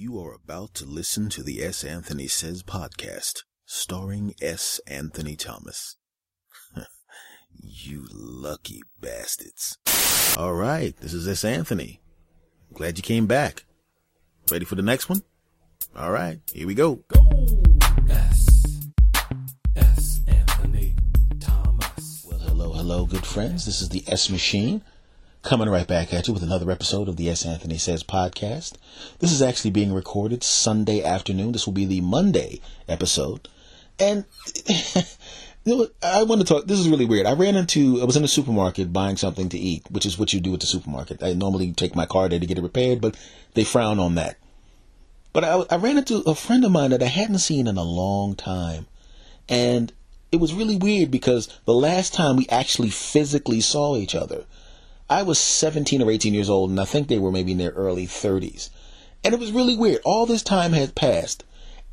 You are about to listen to the S. Anthony Says podcast, starring S. Anthony Thomas. you lucky bastards. All right, this is S. Anthony. Glad you came back. Ready for the next one? All right, here we go. Go! S. S. Anthony Thomas. Well, hello, hello, good friends. This is the S Machine coming right back at you with another episode of the S. Anthony Says podcast. This is actually being recorded Sunday afternoon. This will be the Monday episode. And I want to talk. This is really weird. I ran into, I was in the supermarket buying something to eat, which is what you do at the supermarket. I normally take my car there to get it repaired, but they frown on that. But I, I ran into a friend of mine that I hadn't seen in a long time. And it was really weird because the last time we actually physically saw each other, I was 17 or 18 years old, and I think they were maybe in their early 30s. And it was really weird. All this time had passed.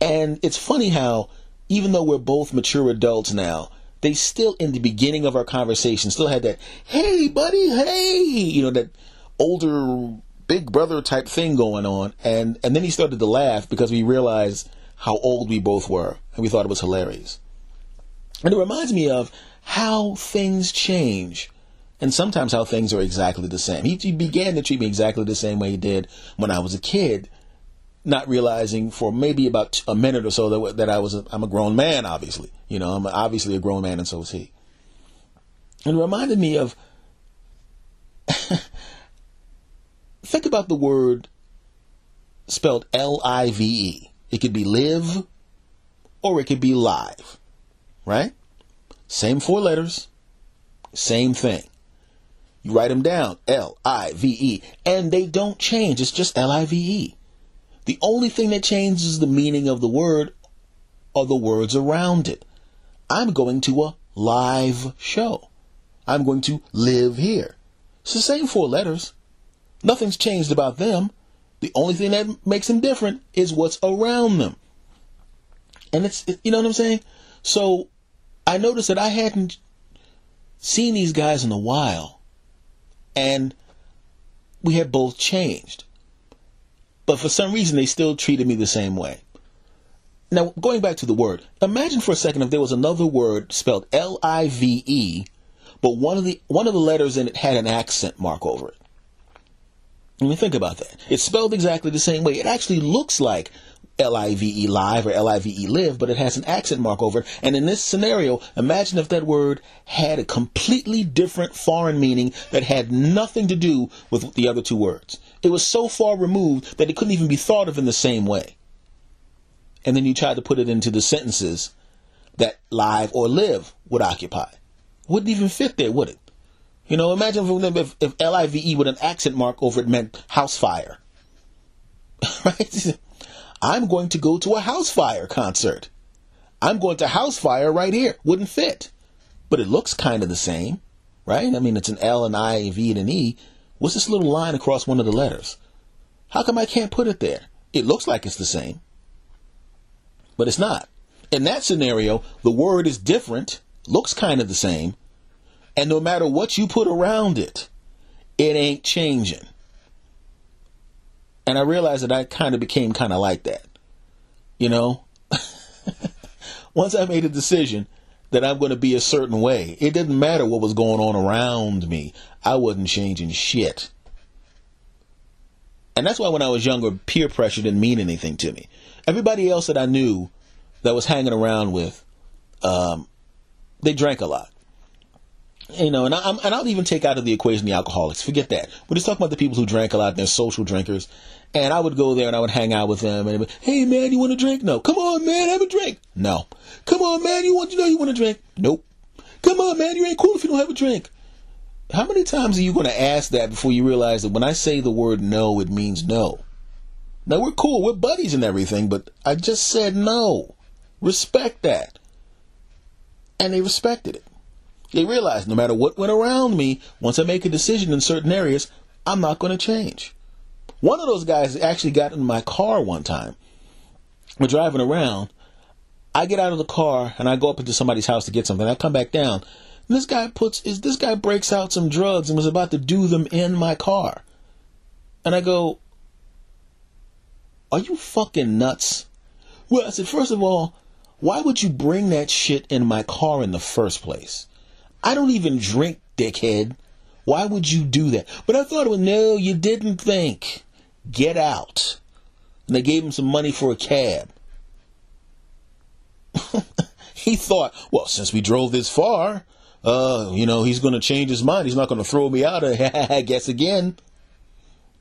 And it's funny how, even though we're both mature adults now, they still, in the beginning of our conversation, still had that, hey, buddy, hey, you know, that older big brother type thing going on. And, and then he started to laugh because we realized how old we both were. And we thought it was hilarious. And it reminds me of how things change and sometimes how things are exactly the same. He, he, began to treat me exactly the same way he did when I was a kid, not realizing for maybe about a minute or so that, that I was a, I'm a grown man. Obviously, you know, I'm obviously a grown man, and so is he. And it reminded me of think about the word spelled L I V E. It could be live, or it could be live, right? Same four letters, same thing. You write them down L I V E, and they don't change. It's just L I V E. The only thing that changes is the meaning of the word or the words around it. I'm going to a live show. I'm going to live here. It's the same four letters. Nothing's changed about them. The only thing that makes them different is what's around them. And it's, you know what I'm saying? So I noticed that I hadn't seen these guys in a while and we had both changed. But for some reason, they still treated me the same way. Now, going back to the word, imagine for a second if there was another word spelled L I V E, but one of the one of the letters in it had an accent mark over it. I mean, think about that. It's spelled exactly the same way. It actually looks like L-I-V-E live or L-I-V-E live, but it has an accent mark over it. And in this scenario, imagine if that word had a completely different foreign meaning that had nothing to do with the other two words. It was so far removed that it couldn't even be thought of in the same way. And then you tried to put it into the sentences that live or live would occupy. Wouldn't even fit there, would it? You know, imagine if, if L-I-V-E with an accent mark over it meant house fire. right? I'm going to go to a house fire concert. I'm going to house fire right here. Wouldn't fit. But it looks kind of the same, right? I mean, it's an L, an I, a V, and an E. What's this little line across one of the letters? How come I can't put it there? It looks like it's the same, but it's not. In that scenario, the word is different, looks kind of the same, and no matter what you put around it, it ain't changing. And I realized that I kind of became kind of like that. You know? Once I made a decision that I'm going to be a certain way, it didn't matter what was going on around me. I wasn't changing shit. And that's why when I was younger, peer pressure didn't mean anything to me. Everybody else that I knew that was hanging around with, um, they drank a lot. You know, and, I, and I'll even take out of the equation the alcoholics. Forget that. We're just talking about the people who drank a lot they're social drinkers. And I would go there and I would hang out with them and be, hey man, you want a drink? No. Come on, man, have a drink. No. Come on, man, you want you know you want a drink? Nope. Come on, man, you ain't cool if you don't have a drink. How many times are you going to ask that before you realize that when I say the word no, it means no? Now we're cool, we're buddies and everything, but I just said no. Respect that. And they respected it. They realized no matter what went around me, once I make a decision in certain areas, I'm not going to change. One of those guys actually got in my car one time. We're driving around. I get out of the car and I go up into somebody's house to get something. I come back down. And this guy puts is this guy breaks out some drugs and was about to do them in my car. And I go, Are you fucking nuts? Well, I said, first of all, why would you bring that shit in my car in the first place? I don't even drink, dickhead. Why would you do that? But I thought, well, no, you didn't think. Get out. And they gave him some money for a cab. he thought, well, since we drove this far, uh, you know, he's going to change his mind. He's not going to throw me out. I guess again.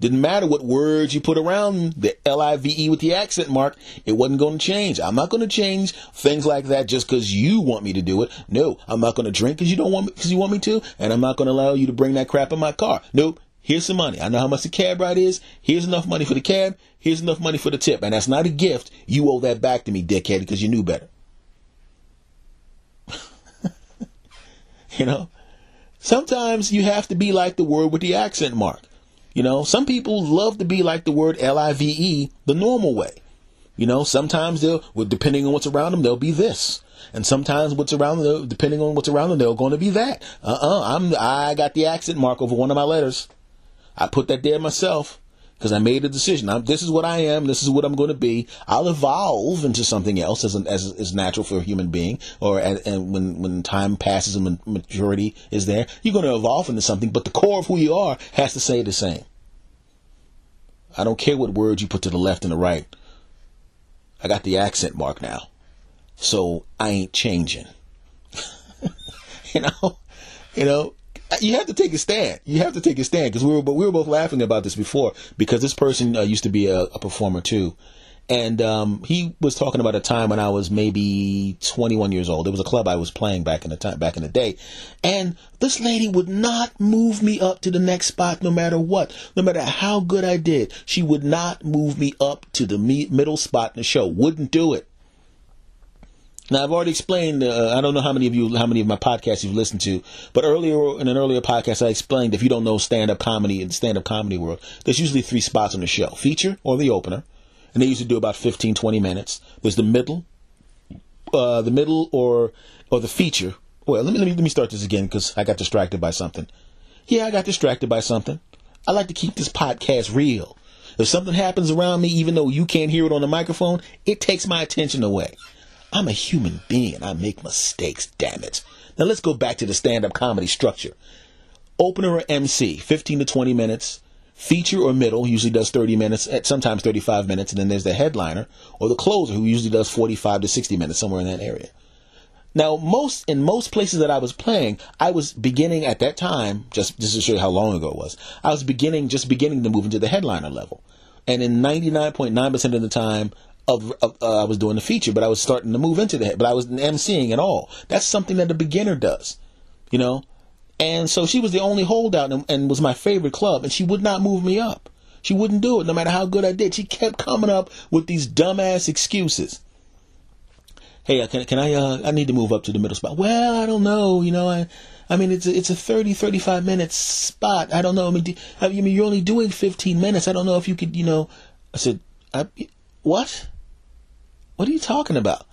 Didn't matter what words you put around the L I V E with the accent mark, it wasn't going to change. I'm not going to change things like that just because you want me to do it. No, I'm not going to drink because you don't want because you want me to, and I'm not going to allow you to bring that crap in my car. Nope. Here's some money. I know how much the cab ride is. Here's enough money for the cab. Here's enough money for the tip. And that's not a gift. You owe that back to me, dickhead, because you knew better. you know? Sometimes you have to be like the word with the accent mark. You know, some people love to be like the word L-I-V-E the normal way. You know, sometimes they'll, well, depending on what's around them, they'll be this. And sometimes what's around them, depending on what's around them, they're going to be that. Uh-uh, I'm, I got the accent mark over one of my letters. I put that there myself because I made a decision. I'm, this is what I am. This is what I'm going to be. I'll evolve into something else as, an, as is natural for a human being, or and when when time passes and maturity is there, you're going to evolve into something. But the core of who you are has to stay the same. I don't care what words you put to the left and the right. I got the accent mark now, so I ain't changing. you know, you know you have to take a stand. You have to take a stand because we were, but we were both laughing about this before because this person uh, used to be a, a performer too, and um, he was talking about a time when I was maybe 21 years old. It was a club I was playing back in the time, back in the day, and this lady would not move me up to the next spot, no matter what, no matter how good I did. She would not move me up to the me- middle spot in the show. Wouldn't do it. Now I've already explained. Uh, I don't know how many of you, how many of my podcasts you've listened to, but earlier in an earlier podcast, I explained if you don't know stand-up comedy the stand-up comedy world, there's usually three spots on the show: feature or the opener, and they usually do about 15, 20 minutes. There's the middle, uh, the middle or or the feature. Well, let me let me let me start this again because I got distracted by something. Yeah, I got distracted by something. I like to keep this podcast real. If something happens around me, even though you can't hear it on the microphone, it takes my attention away. I'm a human being I make mistakes, damn it. Now let's go back to the stand up comedy structure. Opener or MC, 15 to 20 minutes. Feature or middle usually does 30 minutes, sometimes 35 minutes, and then there's the headliner or the closer who usually does 45 to 60 minutes, somewhere in that area. Now, most in most places that I was playing, I was beginning at that time, just just to show you how long ago it was. I was beginning, just beginning to move into the headliner level, and in 99.9% of the time, of, of uh, I was doing the feature, but I was starting to move into that. But I was emceeing at all. That's something that a beginner does, you know. And so she was the only holdout and, and was my favorite club, and she would not move me up. She wouldn't do it, no matter how good I did. She kept coming up with these dumbass excuses. Hey, uh, can, can I? Uh, I need to move up to the middle spot. Well, I don't know. You know, I, I mean, it's a, it's a 30, 35 minute spot. I don't know. I mean, do, I mean, you're only doing 15 minutes. I don't know if you could, you know. I said, I, what? What are you talking about?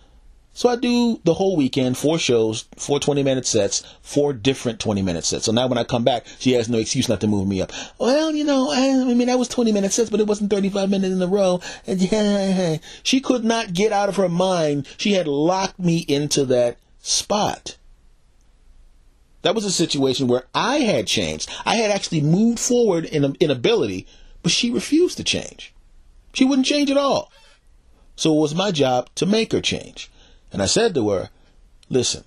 So I do the whole weekend, four shows, four 20 minute sets, four different 20 minute sets. So now when I come back, she has no excuse not to move me up. Well, you know, I, mean, that was 20 minute sets, but it wasn't 35 minutes in a row. And yeah, she could not get out of her mind. She had locked me into that spot. That was a situation where I had changed. I had actually moved forward in, in ability, but she refused to change. She wouldn't change at all. So it was my job to make her change. And I said to her, listen,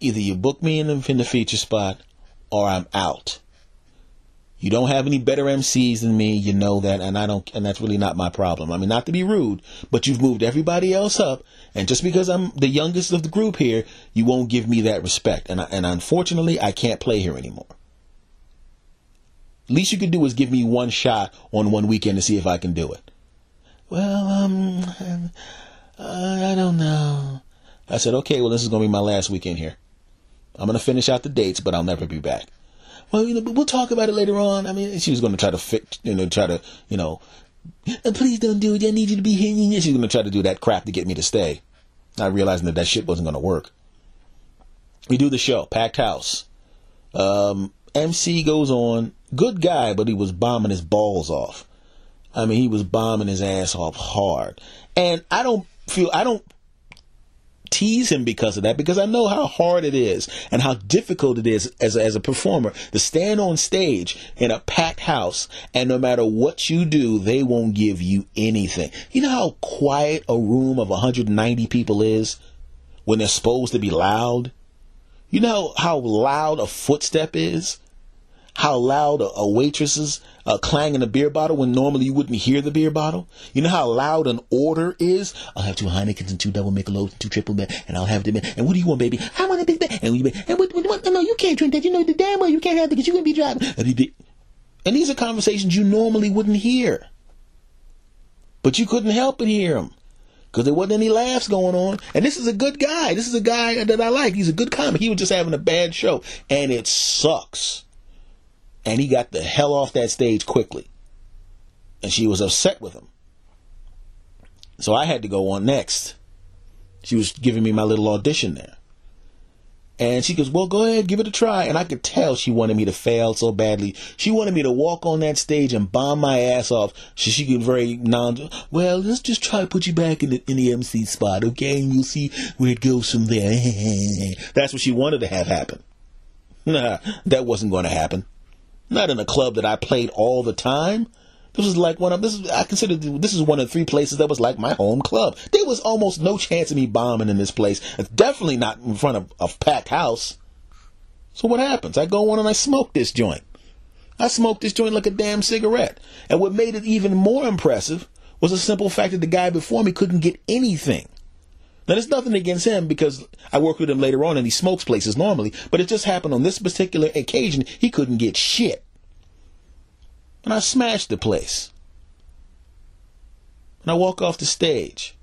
either you book me in the, in the feature spot or I'm out. You don't have any better MCs than me, you know that, and I don't, and that's really not my problem. I mean, not to be rude, but you've moved everybody else up, and just because I'm the youngest of the group here, you won't give me that respect, and I, and unfortunately, I can't play here anymore. Least you could do is give me one shot on one weekend to see if I can do it. Well, um, I don't know. I said, okay, well, this is going to be my last weekend here. I'm going to finish out the dates, but I'll never be back. Well, you know, we'll talk about it later on. I mean, she was going to try to fit, you know, try to, you know, please don't do it. I need you to be here. She's going to try to do that crap to get me to stay. Not realizing that that shit wasn't going to work. We do the show, packed house. Um, MC goes on, good guy, but he was bombing his balls off. I mean, he was bombing his ass off hard. And I don't feel, I don't tease him because of that because I know how hard it is and how difficult it is as a, as a performer to stand on stage in a packed house and no matter what you do, they won't give you anything. You know how quiet a room of 190 people is when they're supposed to be loud? You know how loud a footstep is? How loud a, a waitress is uh, clanging a beer bottle when normally you wouldn't hear the beer bottle. You know how loud an order is. I'll have two Heinekens and two double Michelobs and two triple men, and I'll have them. And what do you want, baby? I want a big bag. And, you, and what, what, what, no, you can't drink that. You know the damn well you can't have that because you're gonna be driving. And these are conversations you normally wouldn't hear, but you couldn't help but hear them because there wasn't any laughs going on. And this is a good guy. This is a guy that I like. He's a good comic. He was just having a bad show, and it sucks and he got the hell off that stage quickly. And she was upset with him. So I had to go on next. She was giving me my little audition there. And she goes, Well, go ahead, give it a try. And I could tell she wanted me to fail so badly. She wanted me to walk on that stage and bomb my ass off so she could very non. Well, let's just try to put you back in the, in the MC spot, okay? And you'll see where it goes from there. That's what she wanted to have happen. Nah, that wasn't going to happen. Not in a club that I played all the time. This was like one of this. Is, I consider this is one of three places that was like my home club. There was almost no chance of me bombing in this place. It's definitely not in front of a packed house. So what happens? I go on and I smoke this joint. I smoked this joint like a damn cigarette. And what made it even more impressive was the simple fact that the guy before me couldn't get anything. Now, there's nothing against him because I work with him later on and he smokes places normally, but it just happened on this particular occasion, he couldn't get shit. And I smashed the place. And I walk off the stage.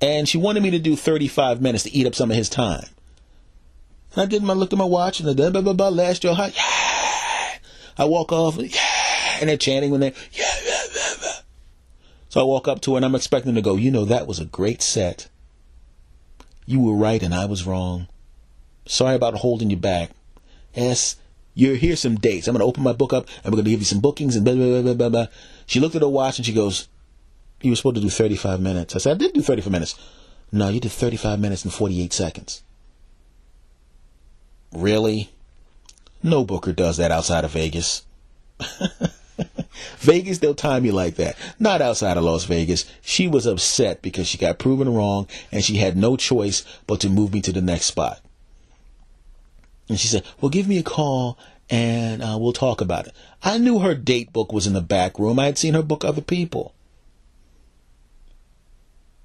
And she wanted me to do 35 minutes to eat up some of his time. And I did my looked at my watch and did blah blah blah last year. Yeah. I walk off and yeah, and they're chanting when they yeah. So I walk up to her and I'm expecting to go, you know, that was a great set. You were right and I was wrong. Sorry about holding you back. Yes, you're here some dates. I'm going to open my book up and we're going to give you some bookings and blah, blah, blah, blah, blah. She looked at her watch and she goes, you were supposed to do 35 minutes. I said, I did do 35 minutes. No, you did 35 minutes and 48 seconds. Really? No booker does that outside of Vegas. Vegas, they'll time you like that. Not outside of Las Vegas. She was upset because she got proven wrong and she had no choice but to move me to the next spot. And she said, well, give me a call and uh, we'll talk about it. I knew her date book was in the back room. I had seen her book other people.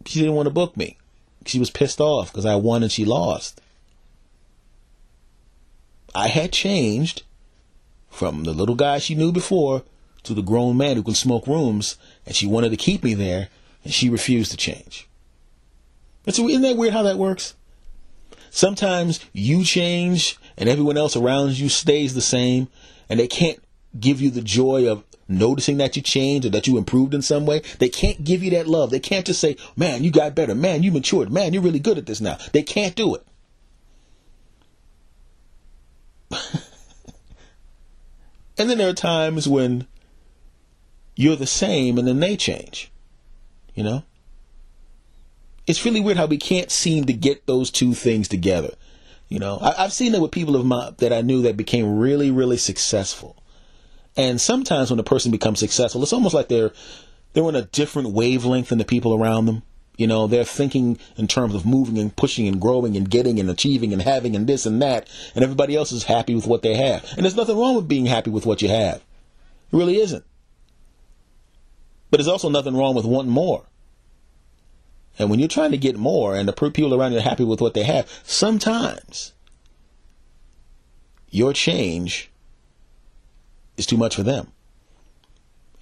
She didn't want to book me. She was pissed off because I won and she lost. I had changed from the little guy she knew before to the grown man who can smoke rooms, and she wanted to keep me there, and she refused to change. But so isn't that weird how that works? Sometimes you change and everyone else around you stays the same, and they can't give you the joy of noticing that you changed or that you improved in some way. They can't give you that love. They can't just say, man, you got better. Man, you matured. Man, you're really good at this now. They can't do it. and then there are times when you're the same and then they change. You know? It's really weird how we can't seem to get those two things together. You know, I, have seen it with people of my that I knew that became really, really successful. And sometimes when a person becomes successful, it's almost like they're they're in a different wavelength than the people around them. You know, they're thinking in terms of moving and pushing and growing and getting and achieving and having and this and that, and everybody else is happy with what they have. And there's nothing wrong with being happy with what you have. It really isn't. But there's also nothing wrong with wanting more. And when you're trying to get more and the people around you are happy with what they have, sometimes your change is too much for them.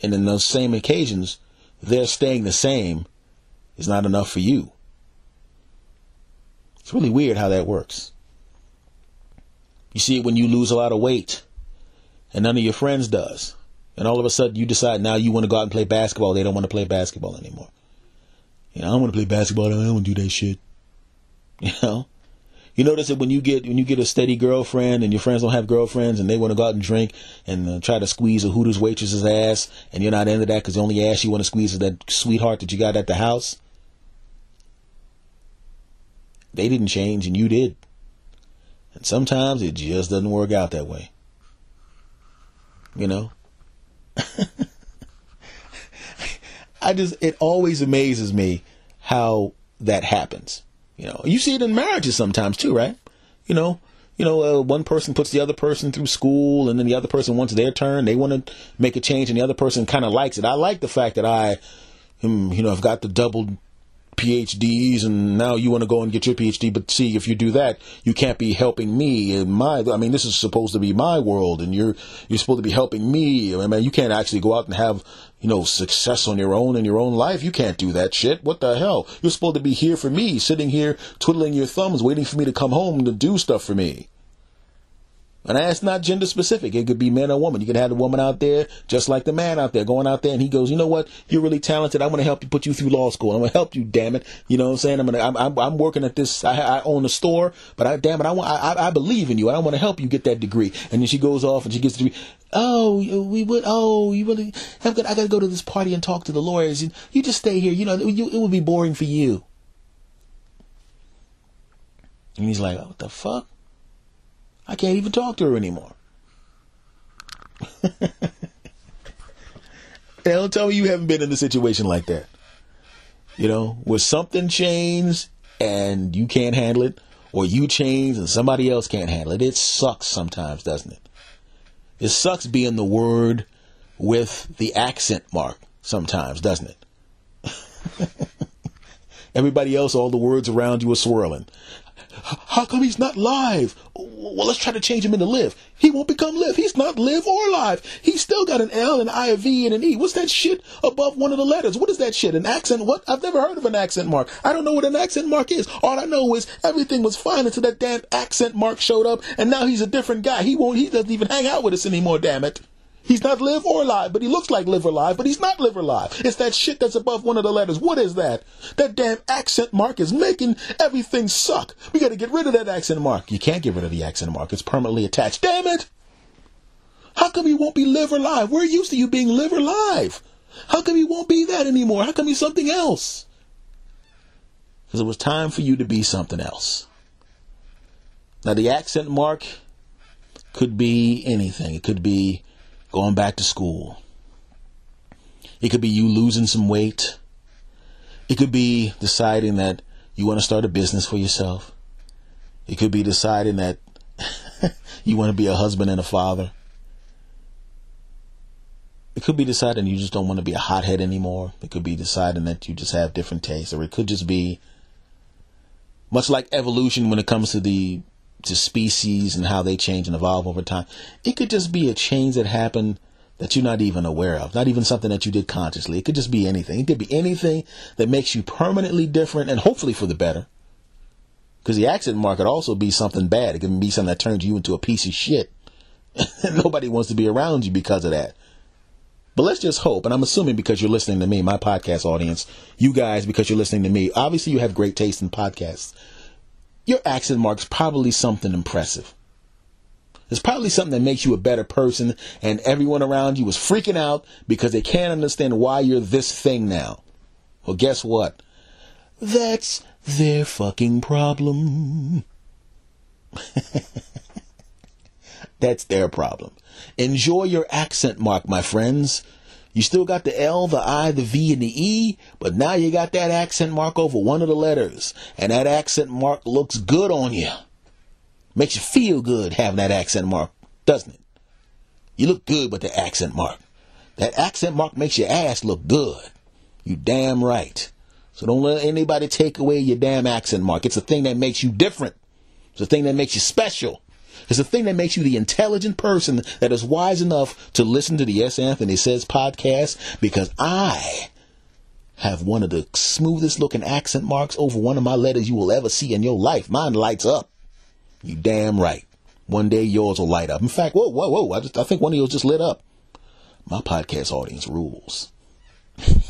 And in those same occasions, their staying the same is not enough for you. It's really weird how that works. You see it when you lose a lot of weight and none of your friends does and all of a sudden you decide now you want to go out and play basketball. They don't want to play basketball anymore. You know, I don't want to play basketball. I don't want to do that shit. You know, You notice that when you get when you get a steady girlfriend and your friends don't have girlfriends and they want to go out and drink and uh, try to squeeze a Hooters waitress's ass and you're not into that because the only ass you want to squeeze is that sweetheart that you got at the house. They didn't change and you did. And sometimes it just doesn't work out that way. You know? I just, it always amazes me how that happens. You know, you see it in marriages sometimes too, right? You know, you know, uh, one person puts the other person through school, and then the other person wants their turn. They want to make a change, and the other person kind of likes it. I like the fact that I, um, you know, I've got the double PhDs, and now you want to go and get your PhD. But see, if you do that, you can't be helping me in my. I mean, this is supposed to be my world, and you're you're supposed to be helping me. I mean, you can't actually go out and have you know success on your own in your own life. You can't do that shit. What the hell? You're supposed to be here for me, sitting here twiddling your thumbs, waiting for me to come home to do stuff for me. And that's not gender specific. It could be man or woman. You could have the woman out there just like the man out there going out there and he goes, you know what? You're really talented. I want to help you put you through law school. I'm going to help you, damn it. You know what I'm saying? I'm going to, I'm, I'm, I'm working at this. I, I own a store, but I, damn it, I want, I, I believe in you. I want to help you get that degree. And then she goes off and she gets the degree. Oh, we would, oh, you really, I'm gonna, I got to go to this party and talk to the lawyers. You, you just stay here. You know, you, it would be boring for you. And he's like, what the fuck? I can't even talk to her anymore. Don't tell me you haven't been in a situation like that. You know, where something changed and you can't handle it, or you change and somebody else can't handle it. It sucks sometimes, doesn't it? It sucks being the word with the accent mark sometimes, doesn't it? Everybody else, all the words around you are swirling. How come he's not live? Well, let's try to change him into live. He won't become live. He's not live or live. He's still got an L, an I, a V, and an E. What's that shit above one of the letters? What is that shit? An accent? What? I've never heard of an accent mark. I don't know what an accent mark is. All I know is everything was fine until that damn accent mark showed up, and now he's a different guy. He won't. He doesn't even hang out with us anymore. Damn it. He's not live or live, but he looks like live or live, but he's not live or live. It's that shit that's above one of the letters. What is that? That damn accent mark is making everything suck. We gotta get rid of that accent mark. You can't get rid of the accent mark. It's permanently attached. Damn it! How come he won't be live or live? We're used to you being live or live. How come he won't be that anymore? How come he's something else? Because it was time for you to be something else. Now the accent mark could be anything. It could be going back to school. It could be you losing some weight. It could be deciding that you want to start a business for yourself. It could be deciding that you want to be a husband and a father. It could be deciding you just don't want to be a hothead anymore. It could be deciding that you just have different tastes, or it could just be much like evolution when it comes to the to species and how they change and evolve over time. It could just be a change that happened that you're not even aware of, not even something that you did consciously. It could just be anything. It could be anything that makes you permanently different and hopefully for the better. Because the accident mark could also be something bad. It could be something that turns you into a piece of shit. Nobody wants to be around you because of that. But let's just hope, and I'm assuming because you're listening to me, my podcast audience, you guys, because you're listening to me, obviously you have great taste in podcasts your accent mark's probably something impressive. It's probably something that makes you a better person, and everyone around you is freaking out because they can't understand why you're this thing now. Well, guess what? That's their fucking problem. That's their problem. Enjoy your accent mark, my friends. You still got the L, the I, the V, and the E, but now you got that accent mark over one of the letters. And that accent mark looks good on you. Makes you feel good having that accent mark, doesn't it? You look good with the accent mark. That accent mark makes your ass look good. You damn right. So don't let anybody take away your damn accent mark. It's a thing that makes you different. It's a thing that makes you special. It's the thing that makes you the intelligent person that is wise enough to listen to the S. Anthony Says podcast because I have one of the smoothest looking accent marks over one of my letters you will ever see in your life. Mine lights up. You damn right. One day yours will light up. In fact, whoa, whoa, whoa. I, just, I think one of yours just lit up. My podcast audience rules.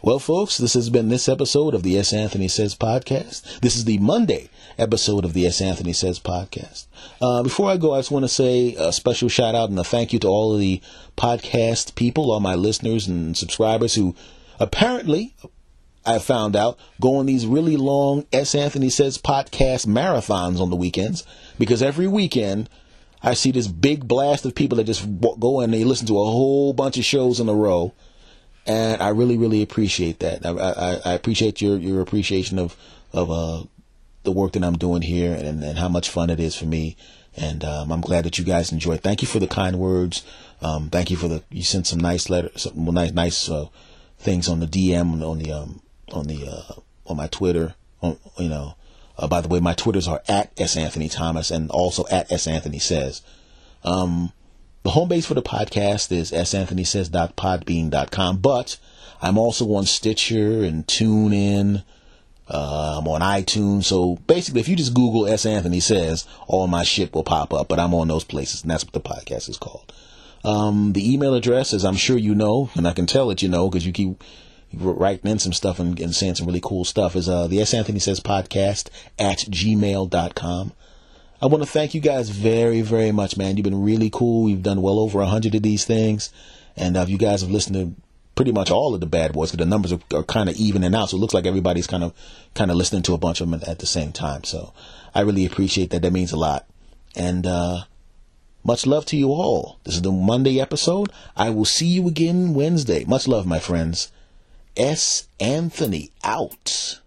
Well, folks, this has been this episode of the S. Anthony Says podcast. This is the Monday episode of the S. Anthony Says podcast. Uh, before I go, I just want to say a special shout out and a thank you to all of the podcast people, all my listeners and subscribers who apparently, I found out, go on these really long S. Anthony Says podcast marathons on the weekends because every weekend I see this big blast of people that just go and they listen to a whole bunch of shows in a row and I really, really appreciate that. I, I, I appreciate your, your appreciation of of uh, the work that I'm doing here and, and how much fun it is for me. And um, I'm glad that you guys enjoy. Thank you for the kind words. Um, thank you for the you sent some nice letters, some nice nice uh, things on the DM on the um, on the uh, on my Twitter. On, you know, uh, by the way, my Twitters are at s anthony thomas and also at s anthony says. Um, the home base for the podcast is santhonysays.podbean.com, but I'm also on Stitcher and TuneIn. Uh, I'm on iTunes. So basically, if you just Google S. Anthony Says, all my shit will pop up, but I'm on those places, and that's what the podcast is called. Um, the email address, as I'm sure you know, and I can tell that you know because you keep writing in some stuff and, and saying some really cool stuff, is uh, the S. Anthony Says podcast at gmail.com. I want to thank you guys very, very much, man. You've been really cool. We've done well over a hundred of these things, and uh, you guys have listened to pretty much all of the bad boys because the numbers are, are kind of evening out. So it looks like everybody's kind of kind of listening to a bunch of them at the same time. So I really appreciate that. That means a lot. And uh, much love to you all. This is the Monday episode. I will see you again Wednesday. Much love, my friends. S. Anthony out.